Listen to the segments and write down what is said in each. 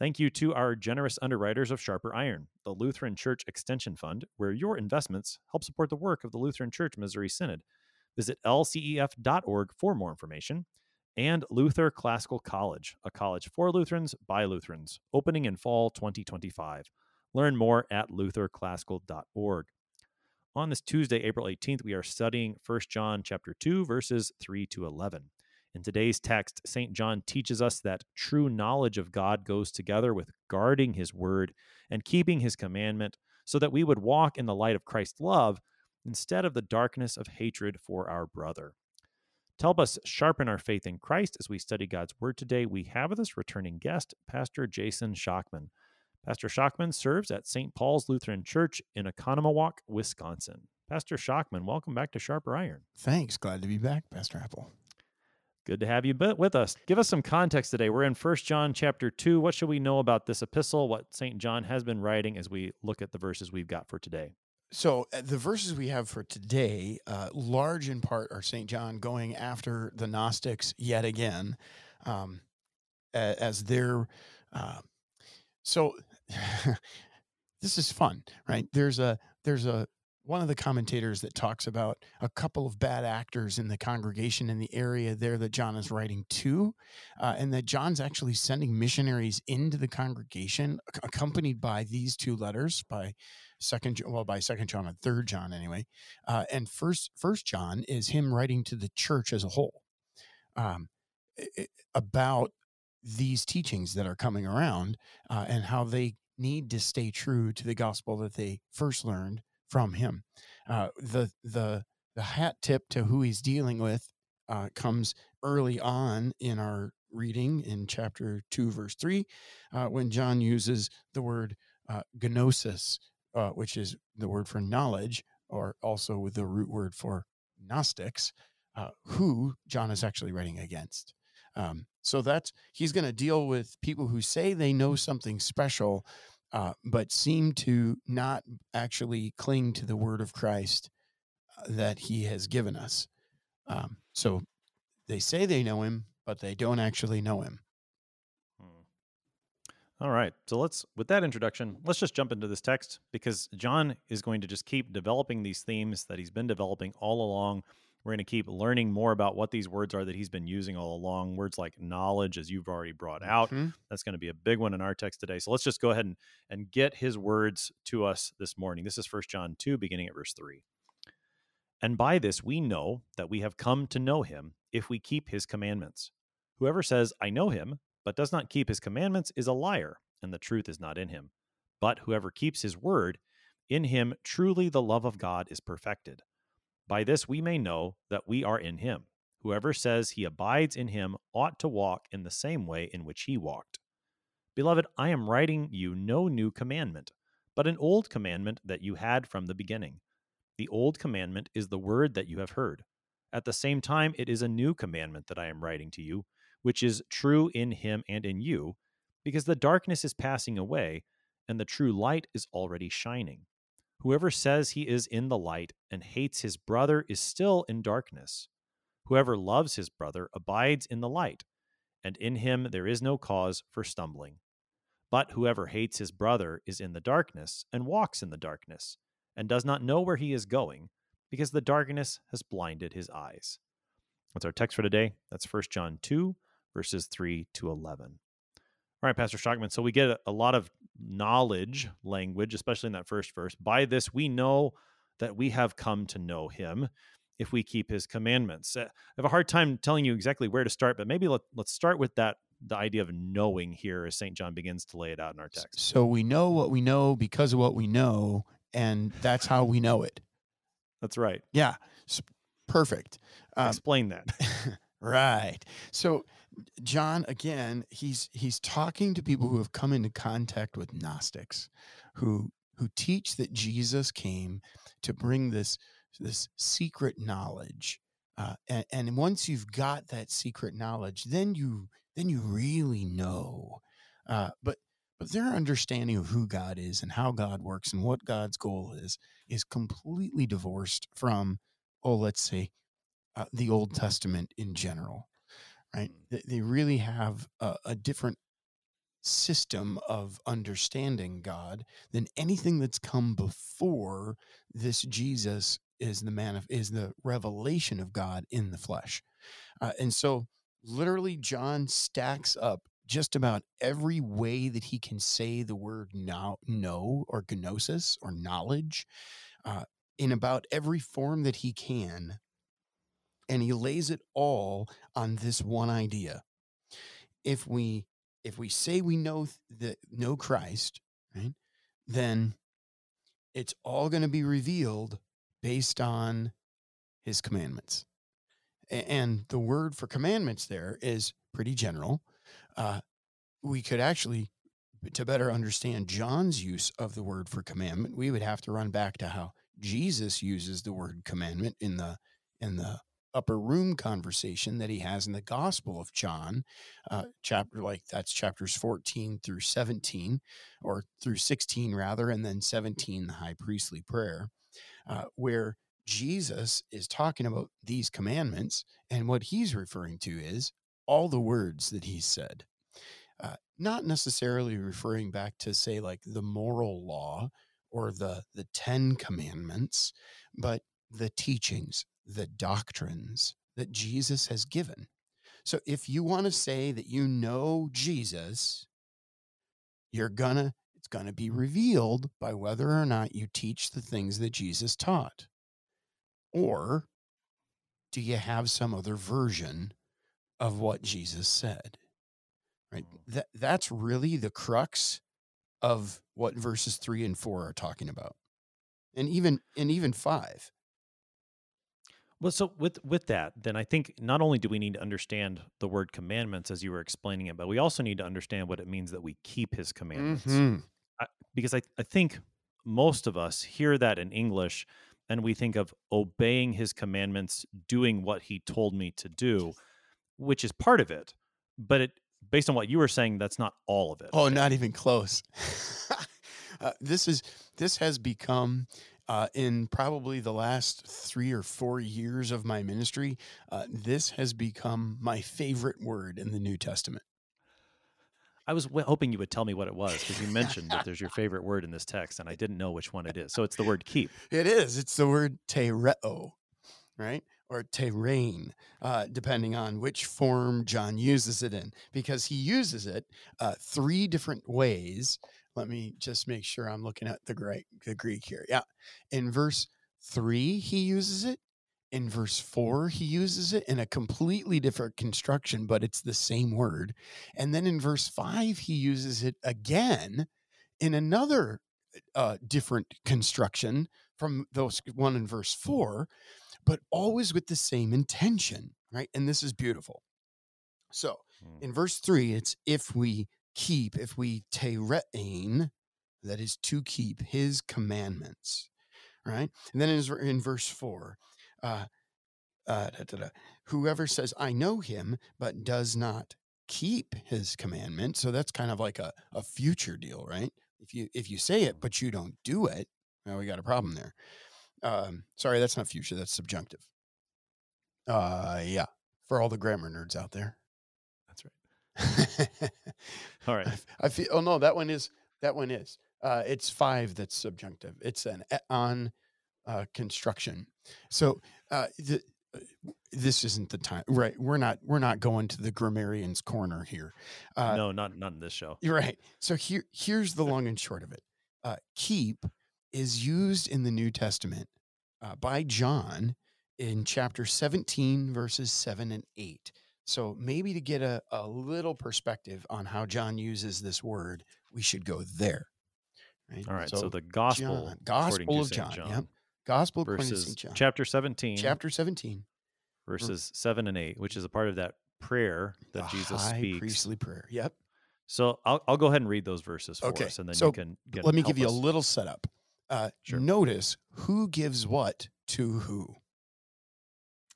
Thank you to our generous underwriters of Sharper Iron, the Lutheran Church Extension Fund, where your investments help support the work of the Lutheran Church Missouri Synod. Visit lcef.org for more information. And Luther Classical College, a college for Lutherans by Lutherans, opening in fall 2025. Learn more at lutherclassical.org. On this Tuesday, April 18th, we are studying 1 John chapter 2 verses 3 to 11. In today's text, St. John teaches us that true knowledge of God goes together with guarding his word and keeping his commandment so that we would walk in the light of Christ's love instead of the darkness of hatred for our brother. To help us sharpen our faith in Christ as we study God's word today, we have with us returning guest, Pastor Jason Schockman. Pastor Schockman serves at St. Paul's Lutheran Church in Oconomowoc, Wisconsin. Pastor Schockman, welcome back to Sharper Iron. Thanks. Glad to be back, Pastor Appel. Good to have you with us. Give us some context today. We're in First John chapter 2. What should we know about this epistle, what St. John has been writing as we look at the verses we've got for today? So, uh, the verses we have for today, uh, large in part, are St. John going after the Gnostics yet again um, as their. Uh, so, this is fun, right? There's a there's a one of the commentators that talks about a couple of bad actors in the congregation in the area there that John is writing to, uh, and that John's actually sending missionaries into the congregation, accompanied by these two letters by second, well, by second John and third John anyway, uh, and first First John is him writing to the church as a whole um, about these teachings that are coming around uh, and how they need to stay true to the gospel that they first learned from him. Uh, the the the hat tip to who he's dealing with uh, comes early on in our reading in chapter two, verse three, uh, when John uses the word uh, gnosis, uh, which is the word for knowledge, or also with the root word for Gnostics, uh, who John is actually writing against. Um, so that's he's going to deal with people who say they know something special, uh, but seem to not actually cling to the word of Christ uh, that he has given us. Um, so they say they know him, but they don't actually know him. Hmm. All right. So let's, with that introduction, let's just jump into this text because John is going to just keep developing these themes that he's been developing all along we're going to keep learning more about what these words are that he's been using all along. Words like knowledge, as you've already brought out. Mm-hmm. That's going to be a big one in our text today. So let's just go ahead and, and get his words to us this morning. This is First John 2, beginning at verse 3. And by this we know that we have come to know him if we keep his commandments. Whoever says, I know him, but does not keep his commandments is a liar, and the truth is not in him. But whoever keeps his word, in him truly the love of God is perfected. By this we may know that we are in him. Whoever says he abides in him ought to walk in the same way in which he walked. Beloved, I am writing you no new commandment, but an old commandment that you had from the beginning. The old commandment is the word that you have heard. At the same time, it is a new commandment that I am writing to you, which is true in him and in you, because the darkness is passing away, and the true light is already shining. Whoever says he is in the light and hates his brother is still in darkness. Whoever loves his brother abides in the light, and in him there is no cause for stumbling. But whoever hates his brother is in the darkness and walks in the darkness, and does not know where he is going, because the darkness has blinded his eyes. That's our text for today. That's 1 John 2, verses 3 to 11. All right, Pastor Schockman. So we get a lot of knowledge language, especially in that first verse. By this we know that we have come to know him if we keep his commandments. I have a hard time telling you exactly where to start, but maybe let, let's start with that the idea of knowing here as St. John begins to lay it out in our text. So we know what we know because of what we know, and that's how we know it. That's right. Yeah. Perfect. Um, Explain that. right. So John again, he's he's talking to people who have come into contact with Gnostics, who who teach that Jesus came to bring this this secret knowledge. Uh, and, and once you've got that secret knowledge, then you then you really know. Uh, but but their understanding of who God is and how God works and what God's goal is is completely divorced from, oh, let's say, uh, the Old Testament in general, right? They, they really have a, a different system of understanding God than anything that's come before this Jesus is the man of, is the revelation of God in the flesh. Uh, and so literally John stacks up just about every way that he can say the word now know or gnosis or knowledge uh, in about every form that he can and he lays it all on this one idea if we if we say we know the know Christ, right, then it's all going to be revealed based on his commandments. And the word for commandments there is pretty general. Uh, we could actually, to better understand John's use of the word for commandment, we would have to run back to how Jesus uses the word commandment in the in the upper room conversation that he has in the Gospel of John, uh, chapter like that's chapters 14 through 17, or through 16 rather, and then 17, the high priestly prayer, uh, where Jesus is talking about these commandments, and what he's referring to is all the words that he said. Uh, not necessarily referring back to say like the moral law or the the 10 commandments but the teachings the doctrines that Jesus has given. So if you want to say that you know Jesus, you're gonna it's going to be revealed by whether or not you teach the things that Jesus taught. Or do you have some other version of what Jesus said? Right? Hmm. That that's really the crux of what verses 3 and 4 are talking about. And even and even 5. Well, so with with that, then I think not only do we need to understand the word commandments as you were explaining it, but we also need to understand what it means that we keep His commandments. Mm-hmm. I, because I I think most of us hear that in English, and we think of obeying His commandments, doing what He told me to do, which is part of it. But it, based on what you were saying, that's not all of it. Oh, not even close. uh, this is this has become uh, in probably the last three or four years of my ministry, uh, this has become my favorite word in the New Testament. I was w- hoping you would tell me what it was because you mentioned that there's your favorite word in this text, and I didn't know which one it is. So it's the word keep. It is. It's the word tereo, right? Or terein, uh, depending on which form John uses it in, because he uses it uh, three different ways let me just make sure I'm looking at the Greek, the Greek here. Yeah. In verse three, he uses it. In verse four, he uses it in a completely different construction, but it's the same word. And then in verse five, he uses it again in another uh, different construction from those one in verse four, but always with the same intention, right? And this is beautiful. So hmm. in verse three, it's if we keep, if we terein, that is to keep his commandments, right? And then in, verse four, uh, uh, da, da, da, whoever says, I know him, but does not keep his commandment. So that's kind of like a, a future deal, right? If you if you say it, but you don't do it, well, we got a problem there. Um, sorry, that's not future, that's subjunctive. Uh, yeah, for all the grammar nerds out there. All right. I, I, feel. Oh no, that one is. That one is. Uh, it's five that's subjunctive. It's an on uh, construction. So uh, the, uh, this isn't the time, right? We're not. We're not going to the grammarian's corner here. Uh, no, not not in this show. You're right. So here, here's the long and short of it. Uh, keep is used in the New Testament by John in chapter 17, verses seven and eight. So maybe to get a, a little perspective on how John uses this word, we should go there. Right? All right. So, so the gospel, John, gospel of John, John. Yep. Gospel versus John. chapter 17. Chapter 17. Verses 7 and 8, which is a part of that prayer that the Jesus high speaks. priestly prayer. Yep. So I'll, I'll go ahead and read those verses for okay. us, and then so you can get, let me give you us. a little setup. Uh, sure. Notice who gives what to who?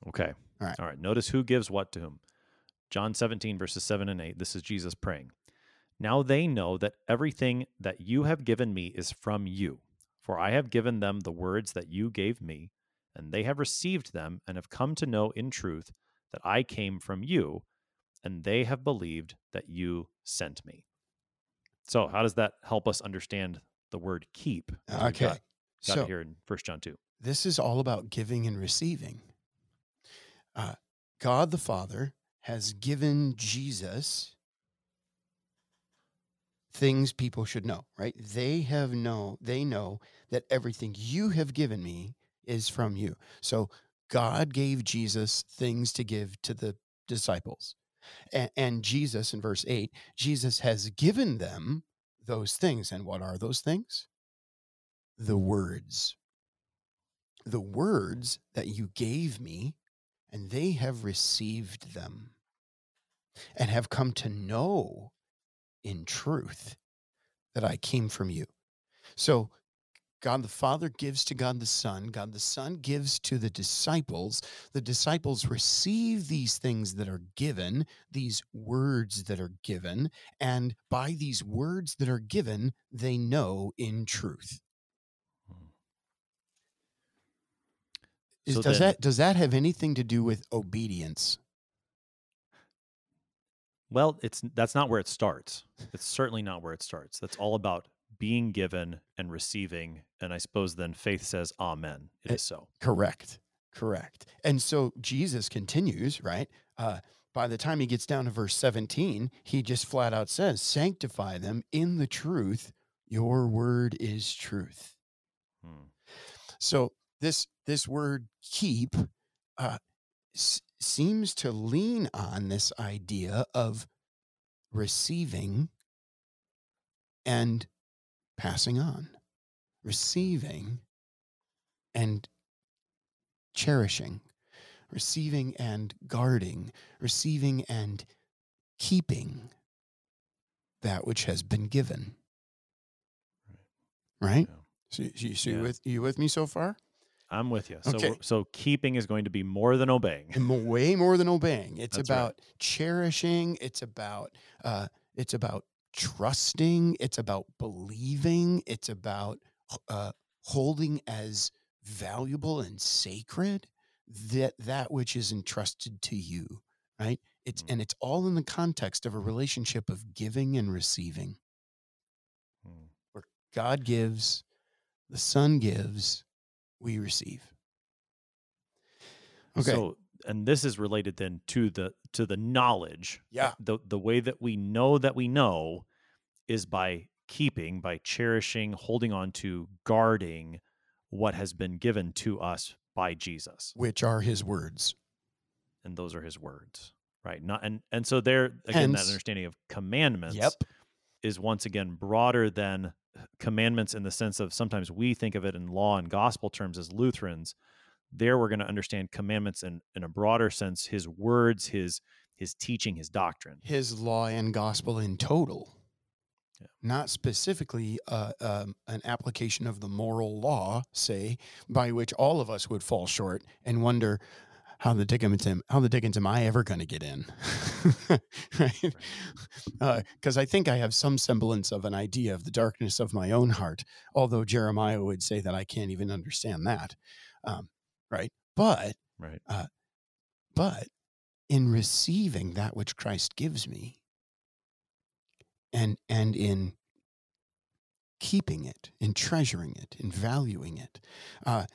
Okay. All right. All right. Notice who gives what to whom. John 17, verses 7 and 8. This is Jesus praying. Now they know that everything that you have given me is from you, for I have given them the words that you gave me, and they have received them and have come to know in truth that I came from you, and they have believed that you sent me. So, how does that help us understand the word keep? Okay. Got, got so here in 1 John 2. this is all about giving and receiving. Uh, God the Father has given Jesus things people should know, right? They have know, they know that everything you have given me is from you. So God gave Jesus things to give to the disciples. And, and Jesus, in verse 8, Jesus has given them those things. And what are those things? The words. The words that you gave me, and they have received them and have come to know in truth that I came from you. So God the Father gives to God the Son, God the Son gives to the disciples. The disciples receive these things that are given, these words that are given, and by these words that are given, they know in truth. Hmm. Is- So does then- that does that have anything to do with obedience? Well, it's that's not where it starts. It's certainly not where it starts. That's all about being given and receiving, and I suppose then faith says, "Amen." It Eh, so. Correct. Correct. And so Jesus continues, right? Uh, by the time he gets down to verse 17, he just flat out says, Sanctify them in the truth. Your word is truth. Hmm. So this this word keep uh, s- seems to lean on this idea of receiving and passing on, receiving and cherishing, receiving and guarding, receiving and keeping that which has been given. Right? Yeah. So, you, so you Yeah. with you with me so far? I'm with you. So, Okay. so keeping is going to be more than obeying. And way more than obeying. It's That's right. about cherishing. It's about uh, it's about trusting. It's about believing. It's about uh, holding as valuable and sacred that that which is entrusted to you. Right. It's Mm. and it's all in the context of a relationship of giving and receiving. where God gives, the Son gives, we receive. Okay. So, and this is related then to the to the knowledge. Yeah. The the way that we know that we know is by keeping, by cherishing, holding on to, guarding what has been given to us by Jesus. which are his words. And those are his words. Right. Not and and so there again that understanding of commandments Yep. is once again broader than commandments in the sense of sometimes we think of it in law and gospel terms as Lutherans. There we're going to understand commandments in, in a broader sense, his words, his his teaching, his doctrine. his law and gospel in total, Yeah. not specifically uh, um, an application of the moral law, say, by which all of us would fall short and wonder how the dickens am, how the dickens am I ever going to get in, right? Because I think I have some semblance of an idea of the darkness of my own heart, although Jeremiah would say that I can't even understand that, um, right? But Right. but in receiving that which Christ gives me and and in keeping it in treasuring it in valuing it uh,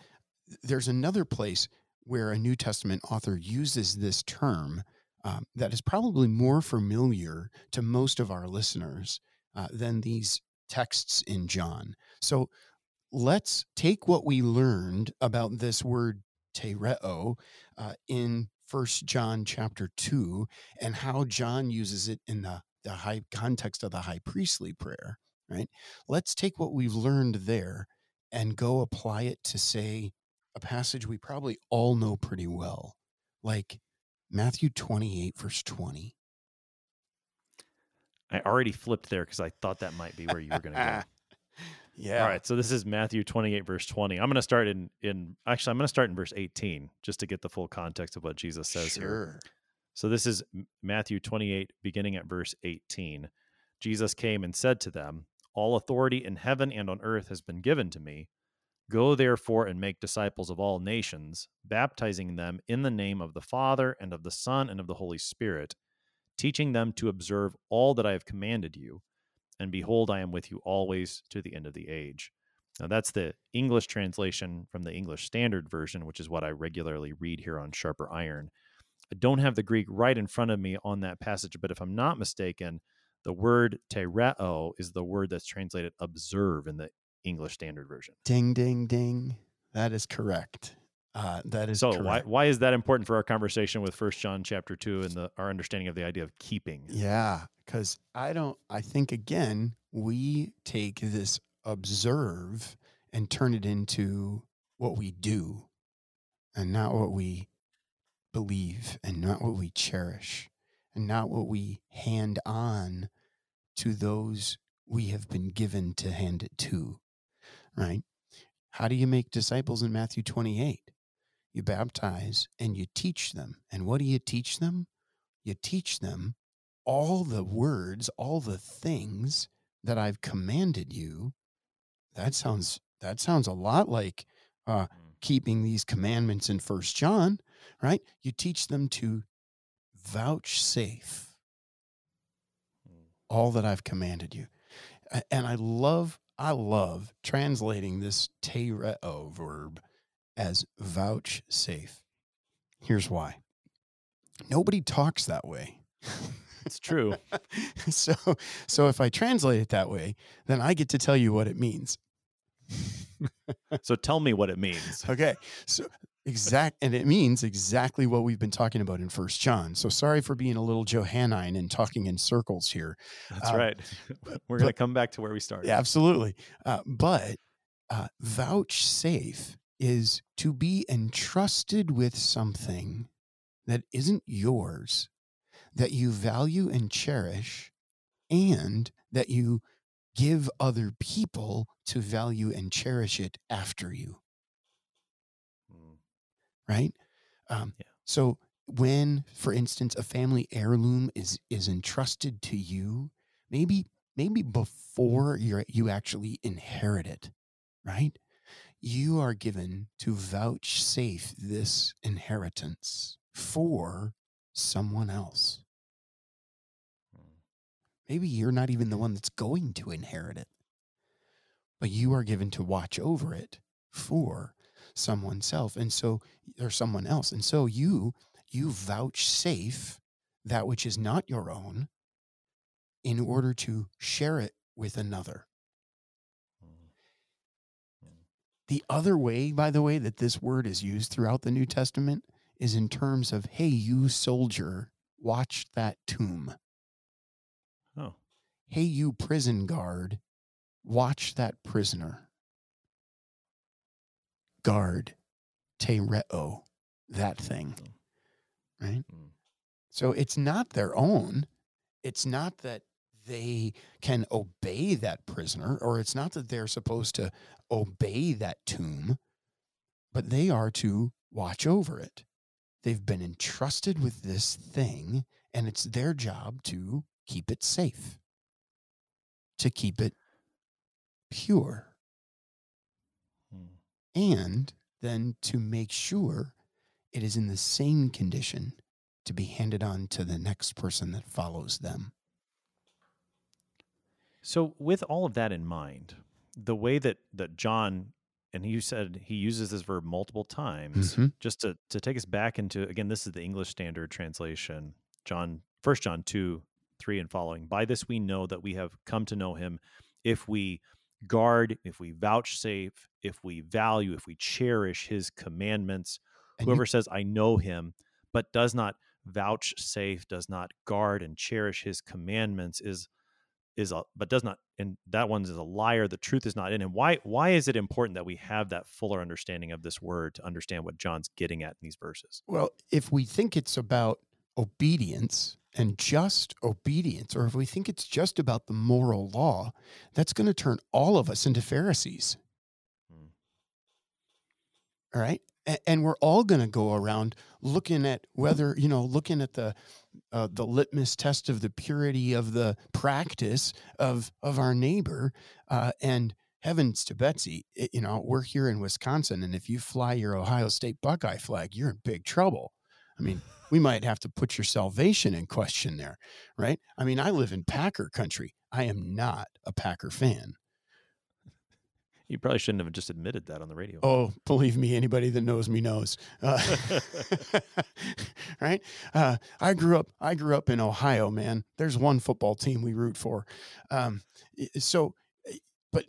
there's another place where a New Testament author uses this term um, that is probably more familiar to most of our listeners uh, than these texts in John. So let's take what we learned about this word tereo uh, in First John chapter two and how John uses it in the the high context of the high priestly prayer. Right. Let's take what we've learned there and go apply it to say a passage we probably all know pretty well, like Matthew 28, verse 20. I already flipped there because I thought that might be where you were going to go. Yeah. All right. So this is Matthew 28, verse 20. I'm going to start in, in actually, I'm going to start in verse 18 just to get the full context of what Jesus says here. sure. So this is Matthew 28, beginning at verse 18. Jesus came and said to them, All authority in heaven and on earth has been given to me. Go therefore and make disciples of all nations, baptizing them in the name of the Father and of the Son and of the Holy Spirit, teaching them to observe all that I have commanded you. And behold, I am with you always to the end of the age. Now, that's the English translation from the English Standard Version, which is what I regularly read here on Sharper Iron. I don't have the Greek right in front of me on that passage, but if I'm not mistaken, the word tereo is the word that's translated observe in the English Standard Version. Ding, ding, ding. That is correct. Uh, that is So correct. why why is that important for our conversation with First John chapter two and the, our understanding of the idea of keeping? Yeah, because I don't. I think again we take this observe and turn it into what we do, and not what we believe, and not what we cherish, and not what we hand on to those we have been given to hand it to. Right? How do you make disciples in Matthew twenty-eight? You baptize and you teach them. And what do you teach them? You teach them all the words, all the things that I've commanded you. That sounds that sounds a lot like uh, keeping these commandments in First John, right? You teach them to vouchsafe all that I've commanded you. And I love, I love translating this tereo verb as vouchsafe. Here's why. Nobody talks that way. It's true. so so if I translate it that way, then I get to tell you what it means. so tell me what it means. Okay. So exact and it means exactly what we've been talking about in first John. So sorry for being a little Johannine and talking in circles here. That's Um, right. We're going to come back to where we started. Yeah, absolutely. Uh, but uh, vouchsafe is to be entrusted with something that isn't yours, that you value and cherish, and that you give other people to value and cherish it after you, Mm. right? Um, Yeah. So when, for instance, a family heirloom is is entrusted to you, maybe maybe before you you actually inherit it, right? You are given to vouchsafe this inheritance for someone else. Maybe you're not even the one that's going to inherit it, but you are given to watch over it for someone self and so or someone else and so you you vouchsafe that which is not your own in order to share it with another. Mm. the other way by the way that this word is used throughout the new testament is in terms of hey you soldier watch that tomb hey you prison guard watch that prisoner. Guard tereo that thing right? Mm. so it's not their own. It's not that they can obey that prisoner or it's not that they're supposed to obey that tomb but they are to watch over it. They've been entrusted with this thing and it's their job to keep it safe to keep it pure Mm. and then to make sure it is in the same condition to be handed on to the next person that follows them. So, with all of that in mind, the way that that John and you said he uses this verb multiple times, Mhm. just to to take us back into again, this is the English Standard Translation, John First John two three and following. By this we know that we have come to know him, if we guard, if we vouchsafe, if we value, if we cherish his commandments. And you- Whoever says I know him, but does not vouchsafe, does not guard and cherish his commandments is is a but does not and that one is a liar the truth is not in him why why is it important that we have that fuller understanding of this word to understand what john's getting at in these verses well, if we think it's about obedience, and just obedience, or if we think it's just about the moral law, that's going to turn all of us into Pharisees. Hmm. All right. And, and we're all going to go around looking at whether, you know, looking at the, uh, the litmus test of the purity of the practice of, of our neighbor. Uh, and heavens to Betsy, it, you know, we're here in Wisconsin. And if you fly your Ohio State Buckeye flag, you're in big trouble. I mean, we might have to put your salvation in question there, right? I mean, I live in Packer country. I am not a Packer fan. You probably shouldn't have just admitted that on the radio. Oh, believe me, anybody that knows me knows. Uh, right? Uh, I grew up. I grew up in Ohio, man. There's one football team we root for. Um, so, but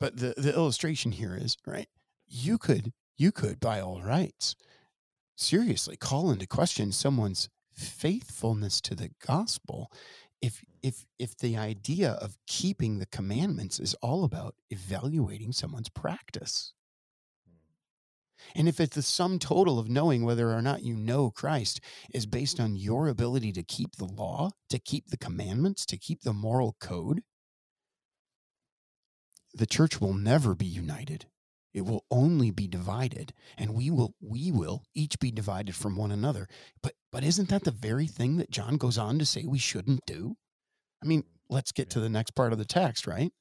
but the the illustration here is right. You could you could by all rights seriously call into question someone's faithfulness to the gospel if if if the idea of keeping the commandments is all about evaluating someone's practice and if it's the sum total of knowing whether or not you know Christ is based on your ability to keep the law, to keep the commandments, to keep the moral code, the church will never be united. It will only be divided, and we will we will each be divided from one another. But but isn't that the very thing that John goes on to say we shouldn't do? I mean, let's get to the next part of the text, right?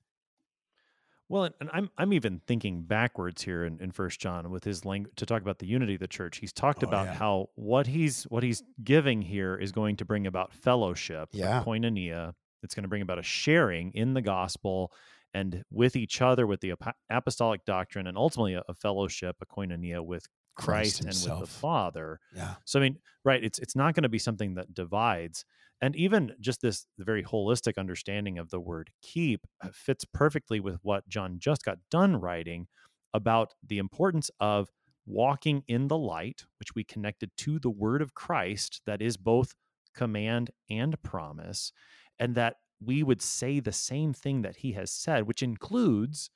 Well, and I'm I'm even thinking backwards here in, in First John with his language to talk about the unity of the church. He's talked Oh, about yeah. how what he's what he's giving here is going to bring about fellowship, Yeah. koinonia. It's going to bring about a sharing in the gospel and with each other, with the ap- apostolic doctrine, and ultimately a, a fellowship, a koinonia with Christ, and with the. Father. Yeah. So I mean, right? It's it's not going to be something that divides, and even just this very holistic understanding of the word "keep" uh, fits perfectly with what John just got done writing about the importance of walking in the light, which we connected to the word of Christ, that is both command and promise, and that we would say the same thing that He has said, which includes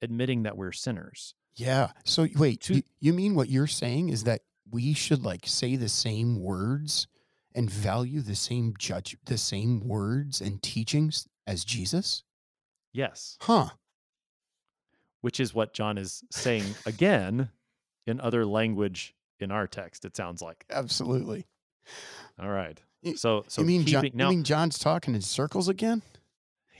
admitting that we're sinners. Yeah. So wait, To- you, you mean what you're saying is that we should like say the same words and value the same judge the same words and teachings as Jesus? Yes. Huh. which is what John is saying again in other language in our text. It sounds like. Absolutely. All right. So so you mean John, now you mean John's talking in circles again?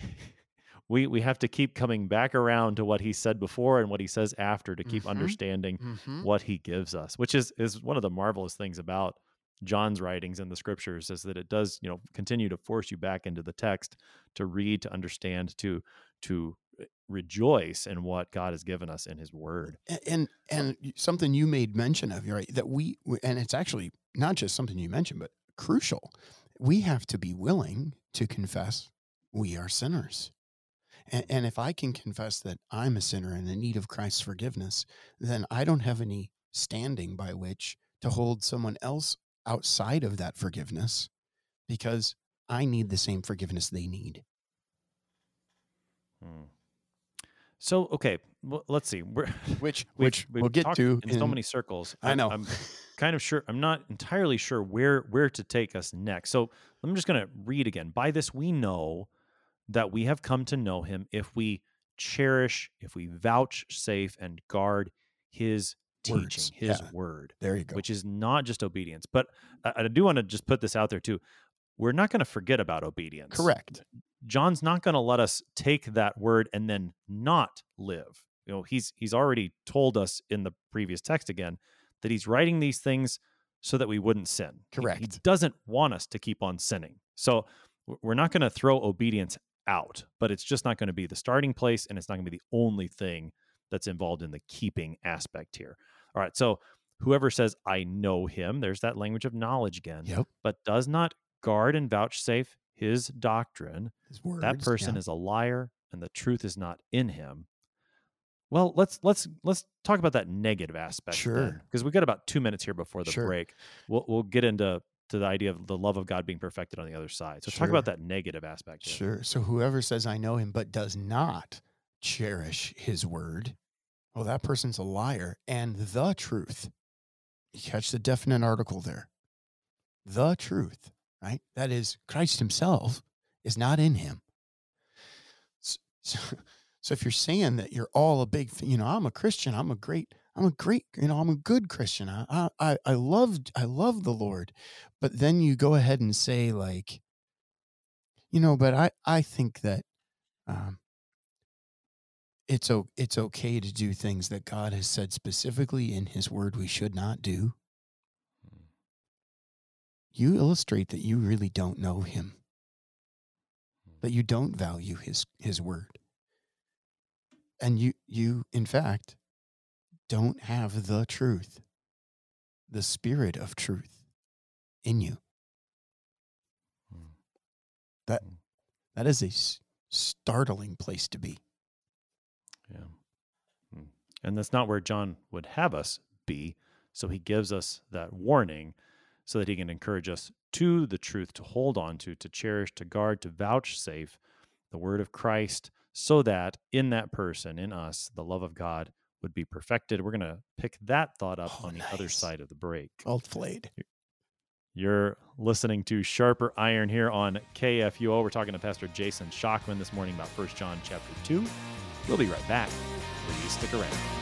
we we have to keep coming back around to what he said before and what he says after to keep Mhm. understanding Mm-hmm. what he gives us, which is is one of the marvelous things about John's writings in the scriptures is that it does, you know, continue to force you back into the text to read, to understand, to to eh, rejoice in what God has given us in his word. A- And and something you made mention of, right? That we and it's actually not just something you mentioned, but crucial. We have to be willing to confess we are sinners. And, and if I can confess that I'm a sinner and in need of Christ's forgiveness, then I don't have any standing by which to hold someone else outside of that forgiveness because I need the same forgiveness they need. Hmm. So okay, well, let's see. We're Which which we've we'll get to in, so many circles. I know. I'm kind of sure. I'm not entirely sure where where to take us next. So I'm just going to read again. By this we know that we have come to know Him if we cherish, if we vouchsafe and guard His teaching, Words, His yeah. word, there you go. which is not just obedience. But I, I do want to just put this out there too. We're not going to forget about obedience. Correct. John's not going to let us take that word and then not live. You know, he's he's already told us in the previous text again that he's writing these things so that we wouldn't sin. He- He, doesn't want us to keep on sinning. So we're not going to throw obedience out, but it's just not going to be the starting place and it's not going to be the only thing that's involved in the keeping aspect here. All right. So whoever says I know him, there's that language of knowledge again, Yep. but does not guard and vouchsafe his doctrine, His words, that person yeah. is a liar and the truth is not in him well let's let's let's talk about that negative aspect Sure. because we've got about two minutes here before the Sure. break we'll, we'll get into to the idea of the love of god being perfected on the other side so talk about that negative aspect here. Sure. So whoever says I know him but does not cherish his word, well, that person's a liar and the truth. You catch the definite article there. The truth. right? That is, Christ himself is not in him. So, so, so if you're saying that you're all a big, you know, I'm a Christian, I'm a great, I'm a great, you know, I'm a good Christian. I, I, I love, I love the Lord. But then you go ahead and say like, you know, but I, I think that, um, it's o- it's okay to do things that God has said specifically in his word we should not do. Hmm. You illustrate that you really don't know him. Hmm. That you don't value his his word. And you you in fact don't have the truth. The spirit of truth in you. Hmm. That that is a startling place to be. Yeah. Hmm. And that's not where John would have us be. So he gives us that warning so that he can encourage us to the truth to hold on to, to cherish, to guard, to vouchsafe the word of Christ so that in that person, in us, the love of God would be perfected. We're going to pick that thought up oh, on nice. the other side of the break. Well played. You're listening to Sharper Iron here on KFUO. We're talking to Pastor Jason Schockman this morning about 1 John chapter 2. We'll be right back. Please stick around.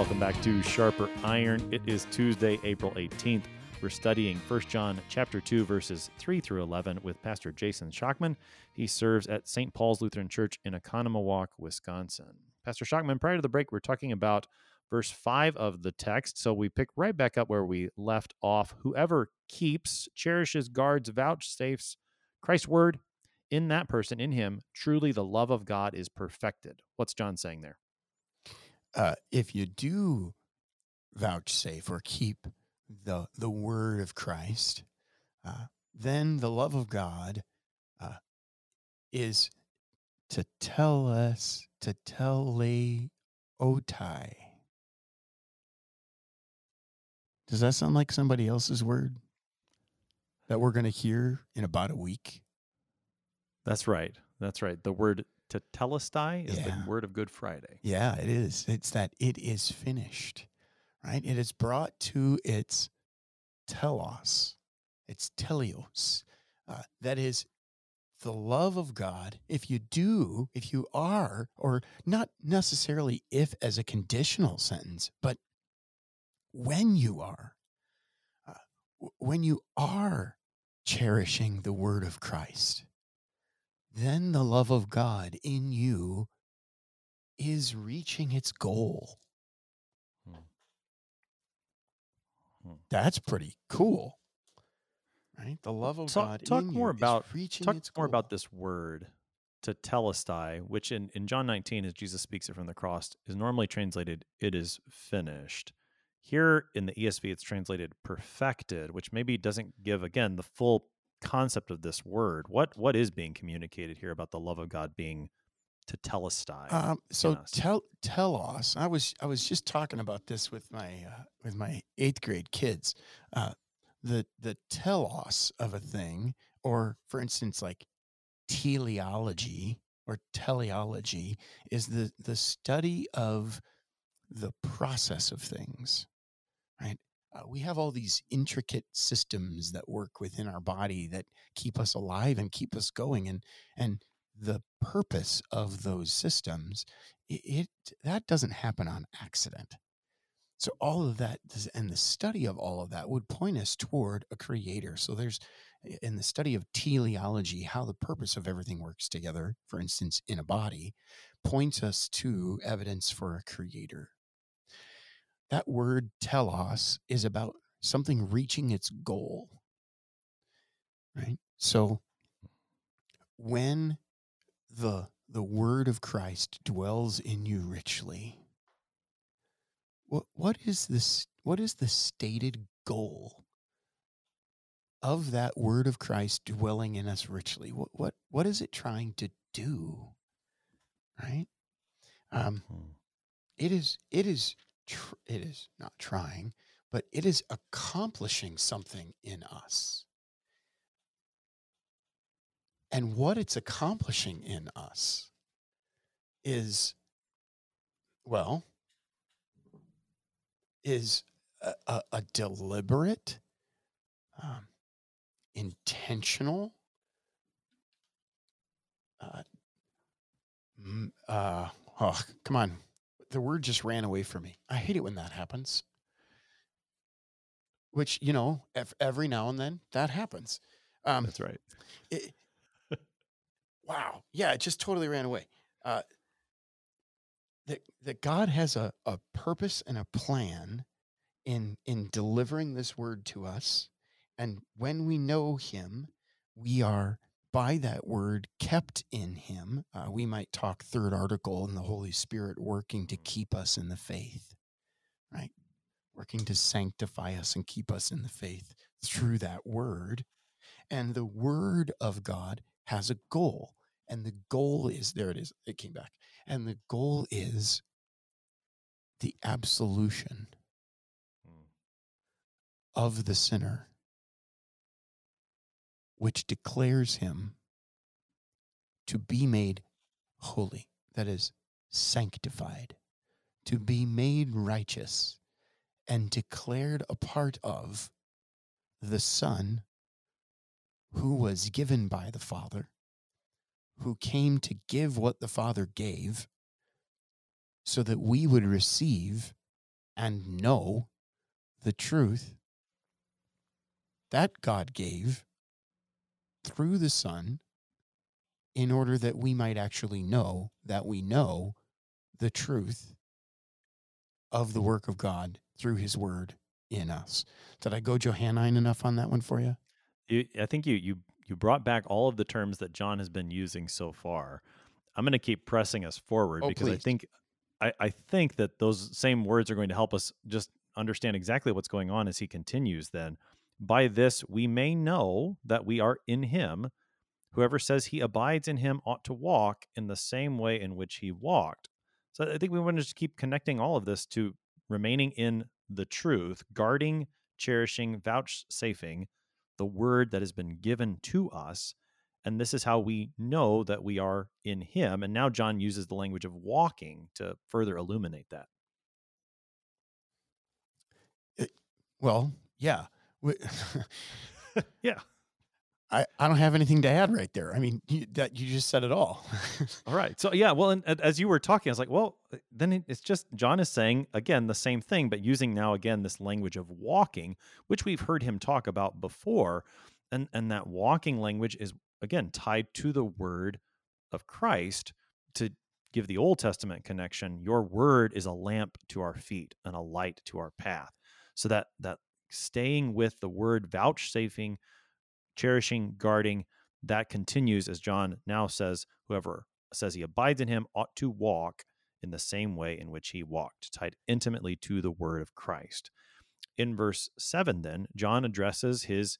Welcome back to Sharper Iron. It is Tuesday, April 18th. We're studying 1 John chapter 2 verses 3 through 11 with Pastor Jason Schockman. He serves at St. Paul's Lutheran Church in Oconomowoc, Wisconsin. Pastor Schockman, prior to the break, we are talking about verse 5 of the text. So we pick right back up where we left off. Whoever keeps, cherishes, guards, vouchsafes Christ's word in that person, in him, truly the love of God is perfected. What's John saying there? Uh, if you do vouchsafe or keep the the word of Christ, uh, then the love of God uh, is to tell us to tell otai. Does that sound like somebody else's word that we're going to hear in about a week? That's right. That's right. The word tetelestai is yeah. the word of Good Friday. Yeah, it is. It's that it is finished, right? It is brought to its telos, its teleos. Uh, that is the love of God. If you do, if you are, or not necessarily if as a conditional sentence, but when you are, uh, when you are cherishing the word of Christ, then the love of God in you is reaching its goal. Hmm. Hmm. That's pretty cool. Right? The love of talk, God talk more about talk more about this word tetelestai, which in, in John 19, as Jesus speaks it from the cross, is normally translated, it is finished. Here in the ESV, it's translated perfected, which maybe doesn't give, again, the full concept of this word. What what is being communicated here about the love of God being tetelestai? Um, so tell telos. I was I was just talking about this with my uh, with my eighth grade kids. Uh, the the telos of a thing, or for instance, like teleology or teleology, is the the study of the process of things, right? Uh, we have all these intricate systems that work within our body that keep us alive and keep us going and and the purpose of those systems it, it that doesn't happen on accident. So all of that and the study of all of that would point us toward a creator. So there's in the study of teleology how the purpose of everything works together for instance in a body points us to evidence for a creator that word telos is about something reaching its goal. Right? So when the the word of Christ dwells in you richly, what what is this what is the stated goal of that word of Christ dwelling in us richly? What what what is it trying to do? Right? Um, Hmm. it is it is tr- it is not trying, but it is accomplishing something in us. And what it's accomplishing in us is well is a, a, a deliberate um, intentional uh, uh, oh, come on. The word just ran away from me. I hate it when that happens. Which, you know, ev- every now and then that happens. Um, That's right. it, wow. Yeah, it just totally ran away. Uh, that, that God has a, a purpose and a plan in in delivering this word to us. And when we know him, we are by that word kept in him. Uh, we might talk third article in the Holy Spirit working to keep us in the faith, right? Working to sanctify us and keep us in the faith through that word. And the word of God has a goal. And the goal is there it is. It came back. And the goal is the absolution Hmm. of the sinner, which declares him to be made holy, that is, sanctified, to be made righteous, and declared a part of the Son who was given by the Father, who came to give what the Father gave, so that we would receive and know the truth that God gave through the Son in order that we might actually know that we know the truth of the work of God through his word in us. Did I go Johannine enough on that one for you? You, I think you you you brought back all of the terms that John has been using so far. I'm going to keep pressing us forward Oh, because I think I, I think that those same words are going to help us just understand exactly what's going on as he continues. Then, by this we may know that we are in Him. Whoever says he abides in Him ought to walk in the same way in which He walked. So I think we want to just keep connecting all of this to remaining in the truth, guarding, cherishing, vouchsafing the word that has been given to us. And this is how we know that we are in him. And now John uses the language of walking to further illuminate that. Well, yeah. Yeah. I, I don't have anything to add right there. I mean, you, that you just said it all. All right. So, yeah. Well, and, and as you were talking, I was like, well, uh, then it- it's just John is saying, again, the same thing, but using now, again, this language of walking, which we've heard him talk about before. And, and that walking language is, again, tied to the word of Christ to give the Old Testament connection. Your word is a lamp to our feet and a light to our path. So that, that staying with the word, vouchsafing, cherishing, guarding, that continues as John now says, whoever says he abides in him ought to walk in the same way in which he walked, tied intimately to the word of Christ. In verse 7, then, John addresses his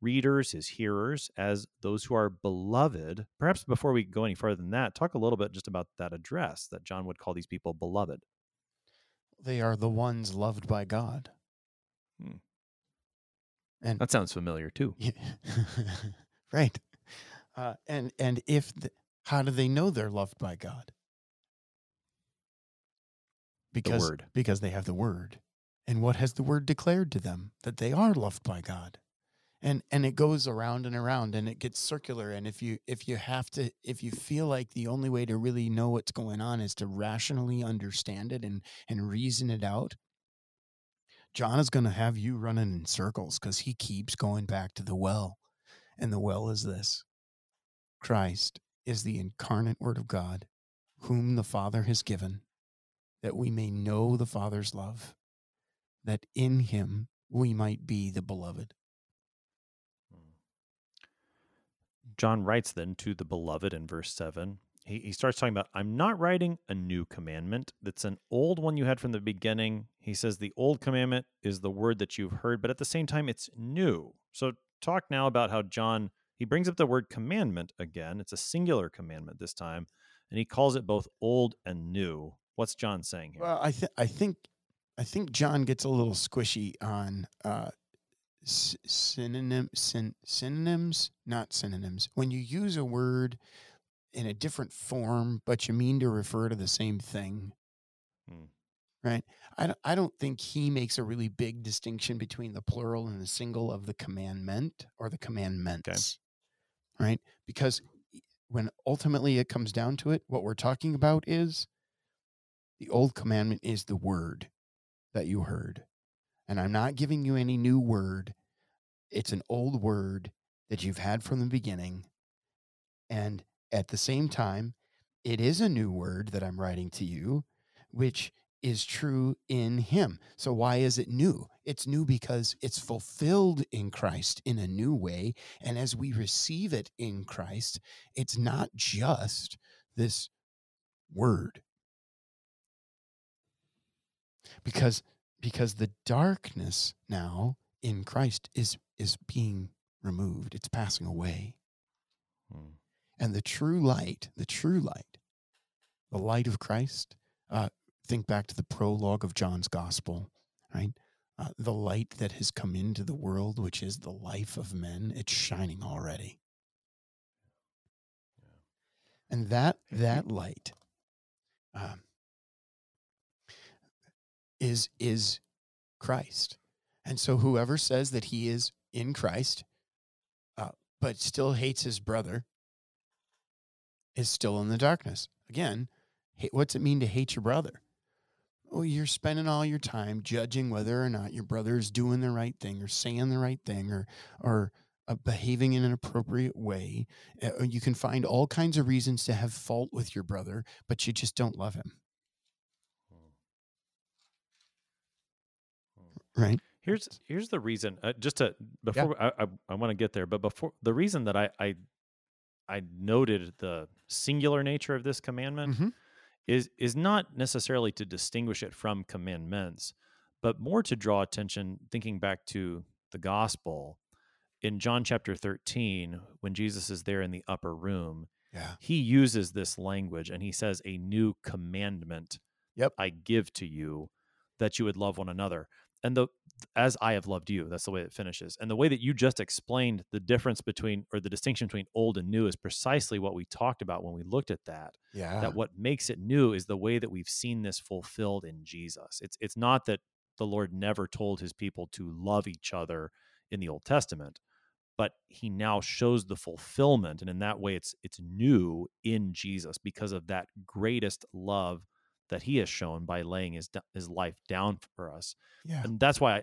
readers, his hearers, as those who are beloved. Perhaps before we go any further than that, talk a little bit just about that address that John would call these people beloved. they are the ones loved by God. Hmm. And That sounds familiar too. Yeah. right. Uh, and and if the, how do they know they're loved by God? Because word. because they have the word. And what has the word declared to them? That they are loved by God. And and it goes around and around and it gets circular and if you if you have to if you feel like the only way to really know what's going on is to rationally understand it and and reason it out, John is going to have you running in circles because he keeps going back to the well. And the well is this Christ is the incarnate Word of God, whom the Father has given, that we may know the Father's love. that in him we might be the beloved. Hmm. John writes then to the beloved in verse 7. He, he starts talking about, I'm not writing a new commandment. That's an old one you had from the beginning. He says the old commandment is the word that you've heard, but at the same time, it's new. So, talk now about how John, he brings up the word commandment again. It's a singular commandment this time, and he calls it both old and new. What's John saying here? Well, I, th- I think I think John gets a little squishy on uh, synonym syn- synonyms, not synonyms. When you use a word in a different form, but you mean to refer to the same thing, hmm. right? I don't, I don't think he makes a really big distinction between the plural and the single of the commandment or the commandments, okay. right? Because when ultimately it comes down to it, what we're talking about is the old commandment is the word that you heard. And I'm not giving you any new word. It's an old word that you've had from the beginning. And at the same time, it is a new word that I'm writing to you, which is true in him. So why is it new? It's new because it's fulfilled in Christ in a new way. And as we receive it in Christ, it's not just this word. Because because the darkness now in Christ is is being removed. It's passing away. Hmm. And the true light, the true light, the light of Christ, uh, think back to the prologue of John's gospel, right? Uh, the light that has come into the world, which is the life of men, it's shining already. And that that light um, is is Christ. And so whoever says that he is in Christ, uh, but still hates his brother, is still in the darkness. Again, what's it mean to hate your brother? Well, you're spending all your time judging whether or not your brother is doing the right thing or saying the right thing or or uh, behaving in an appropriate way. Uh, you can find all kinds of reasons to have fault with your brother, but you just don't love him. Right. Here's here's the reason. Uh, just to before yeah. I, I, I want to get there, but before the reason that I I I noted the singular nature of this commandment mm-hmm. is is not necessarily to distinguish it from commandments, but more to draw attention, thinking back to the gospel in John chapter 13, when Jesus is there in the upper room, yeah. he uses this language and he says, A new commandment yep. I give to you that you would love one another and the as I have loved you. That's the way it finishes. And the way that you just explained the difference between or the distinction between old and new is precisely what we talked about when we looked at that. Yeah. That what makes it new is the way that we've seen this fulfilled in Jesus. It's it's not that the Lord never told his people to love each other in the Old Testament, but he now shows the fulfillment and in that way it's it's new in Jesus because of that greatest love that he has shown by laying his his life down for us. Yeah. And that's why I,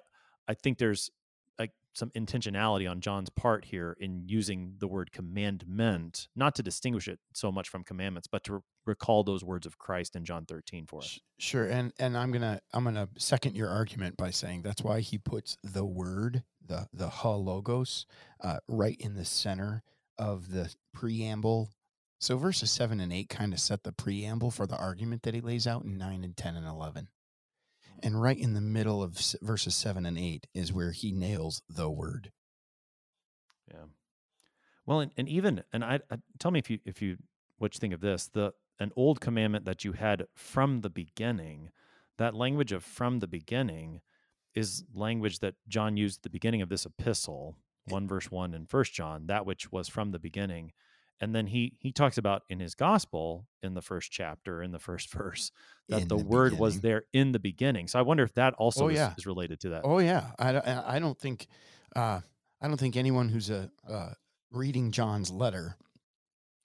I think there's like some intentionality on John's part here in using the word commandment, not to distinguish it so much from commandments, but to re- recall those words of Christ in John 13 for us. Sure. And and I'm going to I'm going to second your argument by saying that's why he puts the word, the the ha logos uh, right in the center of the preamble so verses 7 and 8 kind of set the preamble for the argument that he lays out in 9 and 10 and 11. And right in the middle of verses 7 and 8 is where he nails the word. Yeah. Well, and, and even and I, I tell me if you if you what you think of this, the an old commandment that you had from the beginning, that language of from the beginning is language that John used at the beginning of this epistle, 1 verse 1 in First John, that which was from the beginning and then he he talks about in his gospel in the first chapter in the first verse that the, the, word was there in the beginning. So i wonder if that also oh, is, is, related to that. Oh yeah. I, I don't think uh, i don't think anyone who's a uh, reading john's letter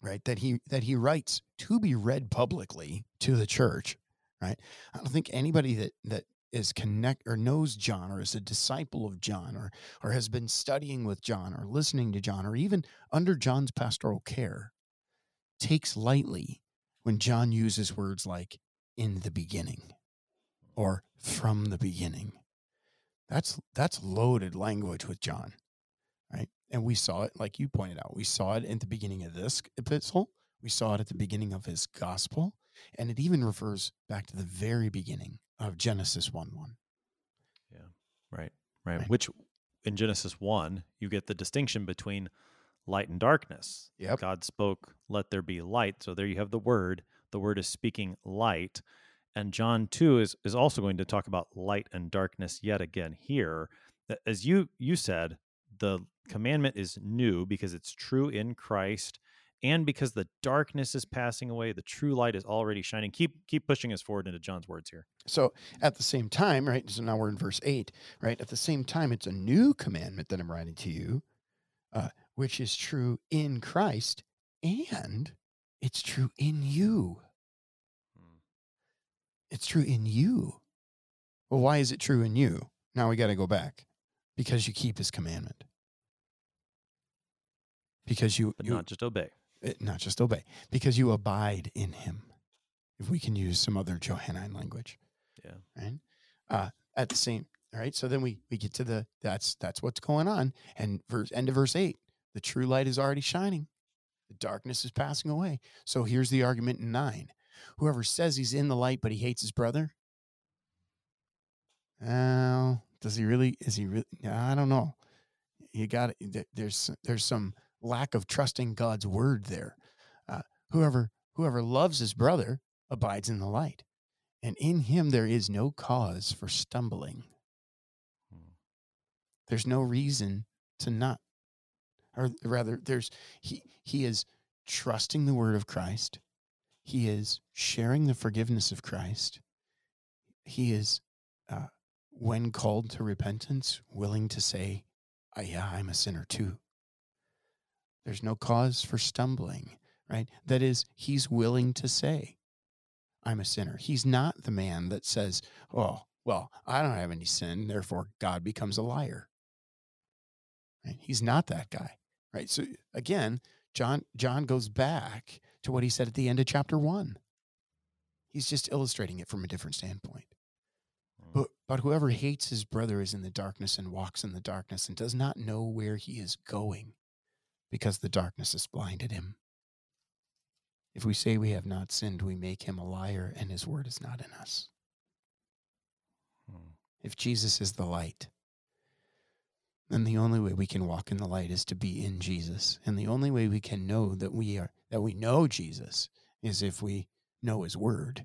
right that he that he writes to be read publicly to the church right? I don't think anybody that that is connect or knows John or is a disciple of John or or has been studying with John or listening to John or even under John's pastoral care takes lightly when John uses words like in the beginning or from the beginning. That's that's loaded language with John, right? And we saw it, like you pointed out, we saw it at the beginning of this epistle. We saw it at the beginning of his gospel, and it even refers back to the very beginning of Genesis one one. Yeah, right, right. Right. Which in Genesis one, you get the distinction between light and darkness. Yep. God spoke, "Let there be light." So there you have the word. The word is speaking light, and John two is is also going to talk about light and darkness yet again here. As you you said, the commandment is new because it's true in Christ. And because the darkness is passing away, the true light is already shining. Keep keep pushing us forward into John's words here. So at the same time, right? So now we're in verse eight, right? At the same time, it's a new commandment that I'm writing to you, uh, which is true in Christ, and it's true in you. It's true in you. Well, why is it true in you? Now we got to go back because you keep His commandment. Because you, But you not just obey. Eh, not just obey, because you abide in Him. If we can use some other Johannine language Yeah. right? Uh, at the same, all right. So then we we get to the that's that's what's going on, and verse end of verse eight, the true light is already shining, the darkness is passing away. So here's the argument in nine: whoever says he's in the light but he hates his brother, well, does he really? Is he really? I don't know. You got it. There's there's some lack of trusting God's word there. Uh, whoever whoever loves his brother abides in the light and in him there is no cause for stumbling. Hmm. There's no reason to not, or rather, there's he he is trusting the word of Christ. He is sharing the forgiveness of Christ. He is, uh, when called to repentance, willing to say, "Ah, "Yeah, I'm a sinner too." There's no cause for stumbling, right? That is, he's willing to say, I'm a sinner. He's not the man that says, Oh, well, I don't have any sin, therefore God becomes a liar. Right? He's not that guy. Right. So again, John John goes back to what he said at the end of chapter one. He's just illustrating it from a different standpoint. Hmm. But but whoever hates his brother is in the darkness and walks in the darkness and does not know where he is going because the darkness has blinded him. If we say we have not sinned, we make him a liar and his word is not in us. Hmm. If Jesus is the light, then the only way we can walk in the light is to be in Jesus. And the only way we can know that we are that we know Jesus is if we know his word.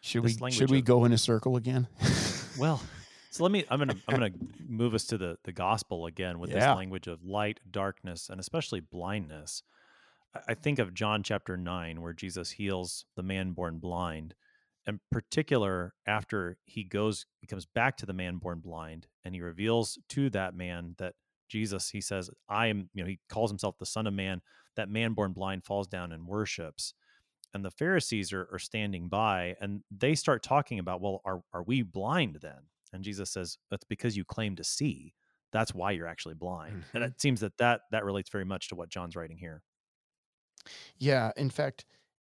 Should This we should we of- go in a circle again? Well, so let me. I'm gonna. I'm gonna move us to the the gospel again with Yeah. this language of light, darkness, and especially blindness. I- think of John chapter nine, where Jesus heals the man born blind, in particular after he goes, he comes back to the man born blind, and he reveals to that man that Jesus. He says, "I am." You know, he calls himself the Son of Man. That man born blind falls down and worships and the Pharisees are, are standing by and they start talking about, well, are, are we blind then? And Jesus says, that's because you claim to see. That's why you're actually blind. And Mhm. it seems that, that that relates very much to what John's writing here. Yeah, in fact,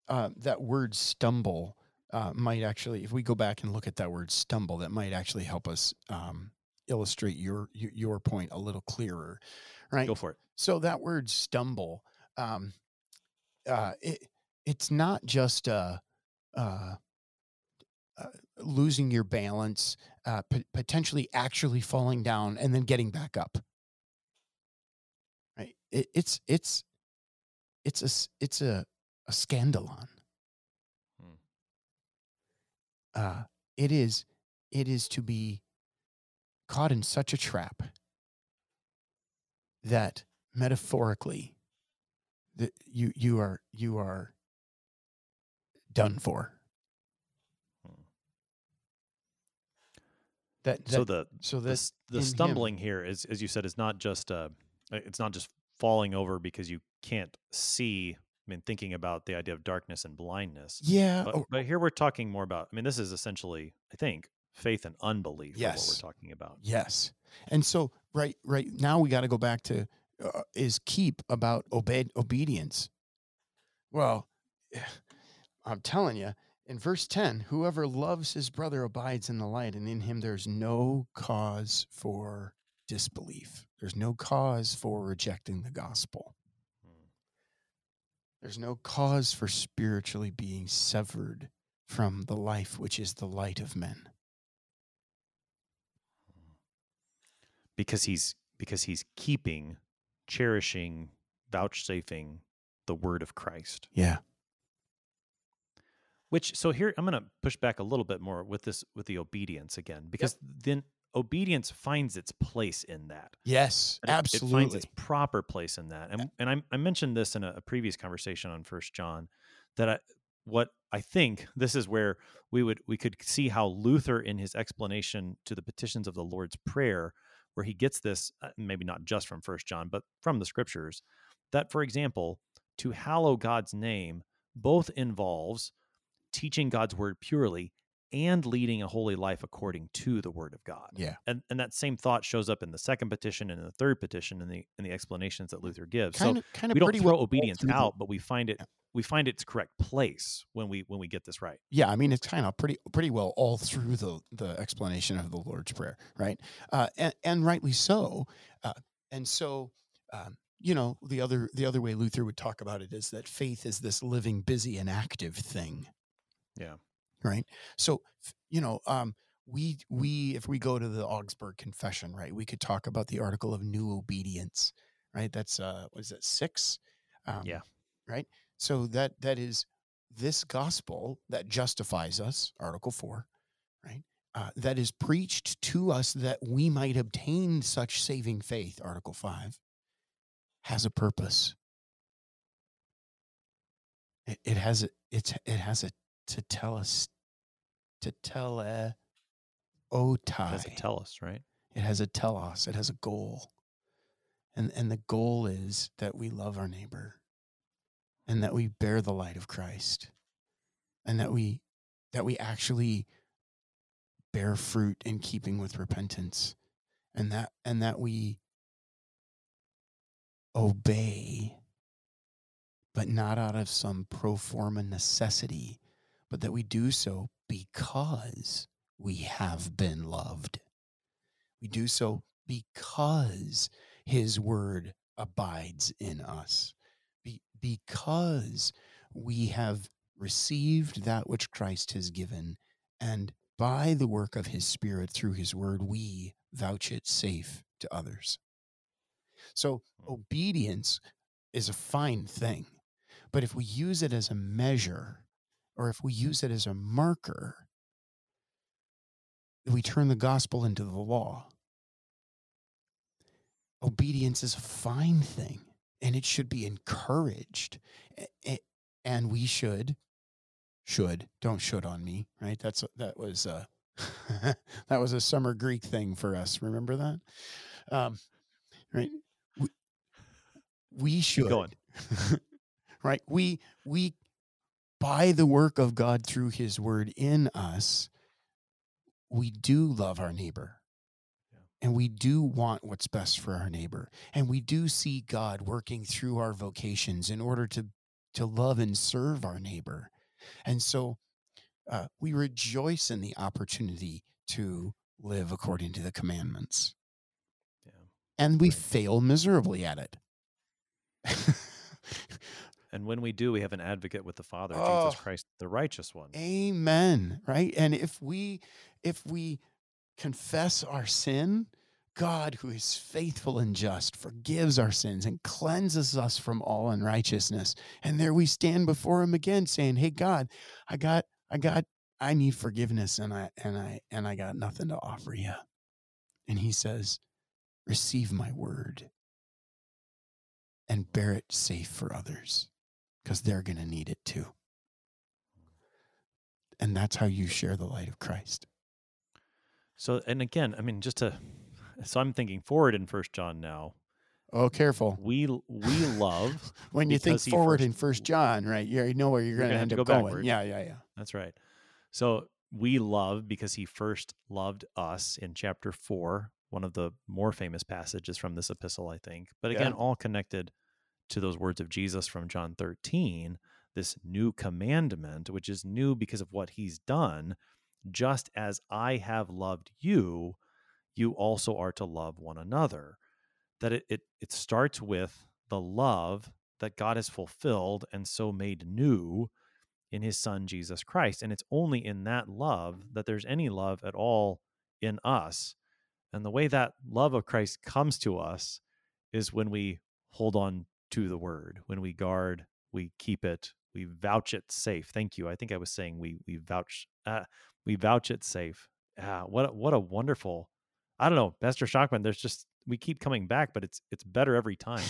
uh, that word stumble uh, might actually, if we go back and look at that word stumble, that might actually help us um, illustrate your, your your point a little clearer, right? Go for it. So that word stumble, um, uh, it it's not just uh, uh, uh, losing your balance, uh, p- potentially actually falling down and then getting back up. Right? It, it's it's it's a it's a a scandalon. Hmm. Uh, it is it is to be caught in such a trap that metaphorically that you you are you are done for. That, so that the so the, that s- the him- stumbling here is, as you said, is not just uh, it's not just falling over because you can't see. I mean, thinking about the idea of darkness and blindness. yeah But, but here we're talking more about. I mean, this is essentially, I think, faith and unbelief. is what we're talking about. Yes. And so right right now we got to go back to uh, is keep about obey obedience. Well, I'm telling you, in verse 10, whoever loves his brother abides in the light, and in him there's no cause for disbelief. There's no cause for rejecting the gospel. Hmm. There's no cause for spiritually being severed from the life which is the light of men. because he's because he's keeping, cherishing, vouchsafing the word of Christ. Yeah. Which so here I'm going to push back a little bit more with this with the obedience again because then obedience finds its place in that. Yes, It- absolutely. It finds its proper place in that. And and I, I mentioned this in a, a previous conversation on First John that I what I think this is where we would we could see how Luther in his explanation to the petitions of the Lord's Prayer, where he gets this uh, maybe not just from First John, but from the scriptures, that for example, to hallow God's name both involves teaching God's word purely and leading a holy life according to the word of God yeah. and and that same thought shows up in the second petition and in the third petition in the in the explanations that Luther gives. Kind so of kind of we don't throw well obedience out, but we find it Yeah. we find its correct place when we when we get this right. Yeah, I mean it's kind of pretty pretty well all through the the explanation of the Lord's Prayer, right? Uh, and and rightly so. Uh, and so, um, you know, the other the other way Luther would talk about it is that faith is this living, busy, and active thing. Yeah. Right. So, you know, um, we we if we go to the Augsburg Confession, right, we could talk about the article of new obedience, right? That's uh, what is that six? Um, Yeah. Right. So that that is this gospel that justifies us, Article 4, right? Uh, that is preached to us that we might obtain such saving faith, Article 5, has a purpose. It, it has a, it's, it has a, to tell us, to tell a, Does it tell us, right? it has a telos it has a goal. And and the goal is that we love our neighbor and that we bear the light of christ and that we that we actually bear fruit in keeping with repentance and that and that we obey but not out of some pro forma necessity but that we do so because we have been loved. We do so because his word abides in us, Be- because we have received that which Christ has given, and by the work of his spirit through his word, we vouch it safe to others. So, hmm. obedience is a fine thing, but if we use it as a measure, or if we use it as a marker, we turn the gospel into the law. Obedience is a fine thing and it should be encouraged. And we should, should, don't should on me, right? That's, that was, uh, that was a summer Greek thing for us. Remember that? Um, right. We, we should, right? We, we, by the work of God through his word in us, we do love our neighbor. And we do want what's best for our neighbor. And we do see God working through our vocations in order to, to love and serve our neighbor. And so uh, we rejoice in the opportunity to live according to the commandments. Yeah. And we Right. fail miserably at it. And when we do, we have an advocate with the Father, Oh. Jesus Christ, the righteous one. Amen. Right. And if we if we confess our sin, God, who is faithful and just, forgives our sins and cleanses us from all unrighteousness. And there we stand before him again saying, Hey God, I got I got I need forgiveness and I and I and I got nothing to offer you. And he says, Receive my word and bear it safe for others because they're going to need it too. And that's how you share the light of Christ. So, and again, I mean, just to, so I'm thinking forward in First John now. Oh, careful. We we love. When you think forward first- in First John, right? You know where you're going to end up go going. backward. Yeah, yeah, yeah. That's right. So we love because he first loved us in chapter four, one of the more famous passages from this epistle, I think. But again, Yeah. all connected to those words of Jesus from John 13 this new commandment, which is new because of what he's done. Just as I have loved you, you also are to love one another. That it, it, it starts with the love that God has fulfilled and so made new in his son Jesus Christ. And it's only in that love that there's any love at all in us. And the way that love of Christ comes to us is when we hold on to the word, when we guard, we keep it, we vouch it safe. Thank you. I think I was saying we we vouch uh, we vouch it safe. Ah, what what a wonderful. I don't know, Pastor Schockman. There's just we keep coming back, but it's it's better every time.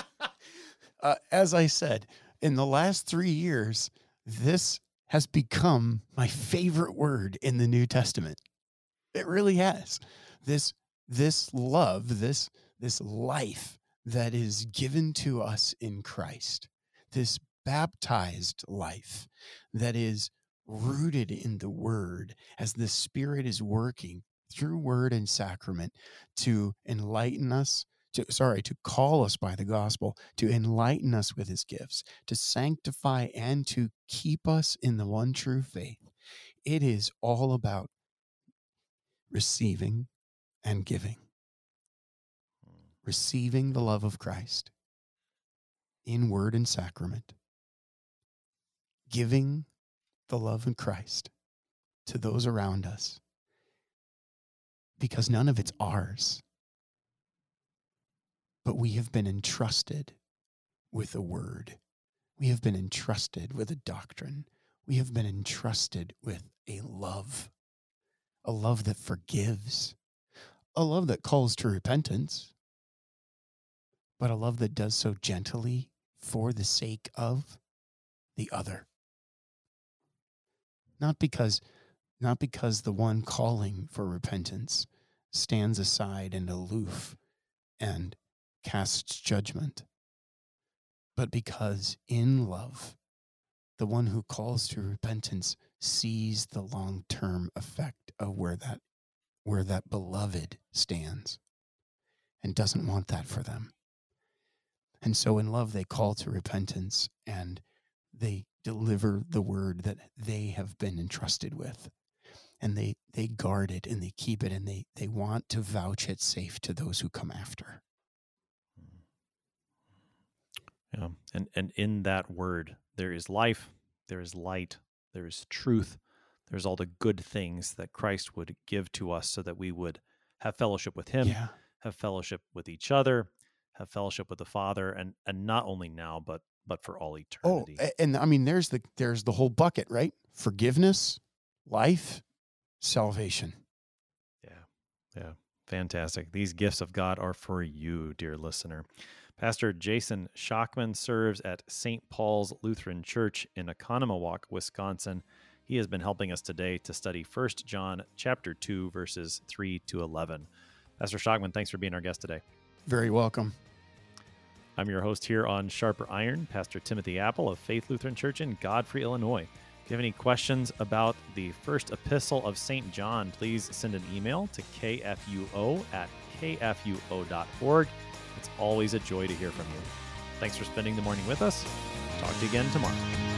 uh, as I said, in the last three years, this has become my favorite word in the New Testament. It really has. This this love, this this life that is given to us in Christ. This baptized life that is rooted in the word as the spirit is working through word and sacrament to enlighten us to sorry to call us by the gospel to enlighten us with his gifts to sanctify and to keep us in the one true faith it is all about receiving and giving receiving the love of Christ in word and sacrament giving the love of Christ to those around us because none of it's ours. But we have been entrusted with a word. We have been entrusted with a doctrine. We have been entrusted with a love, a love that forgives, a love that calls to repentance, but a love that does so gently for the sake of the other not because not because the one calling for repentance stands aside and aloof and casts judgment, but because in love, the one who calls to repentance sees the long term effect of where that, where that beloved stands and doesn't want that for them. And so in love, they call to repentance and they deliver the word that they have been entrusted with. And they they guard it and they keep it and they they want to vouch it safe to those who come after. Mm. Yeah and and in that word there is life there is light there is truth there's all the good things that Christ would give to us so that we would have fellowship with him yeah. have fellowship with each other have fellowship with the father and and not only now but but for all oh, eternity. Oh, and I mean, there's the there's the whole bucket, right? Forgiveness, life, salvation. Yeah, yeah, fantastic. These gifts of God are for you, dear listener. Pastor Jason Schockman serves at St. Paul's Lutheran Church in Oconomowoc, Wisconsin. He has been helping us today to study First John chapter 2 verses 3 to 11. Pastor Schockman, thanks for being our guest today. Very welcome. I'm your host here on Sharper Iron, Pastor Timothy Appel of Faith Lutheran Church in Godfrey, Illinois. If you have any questions about the first epistle of St. John, please send an email to kfuo at kfuo.org. It's always a joy to hear from you. Thanks for spending the morning with us. Talk to you again tomorrow.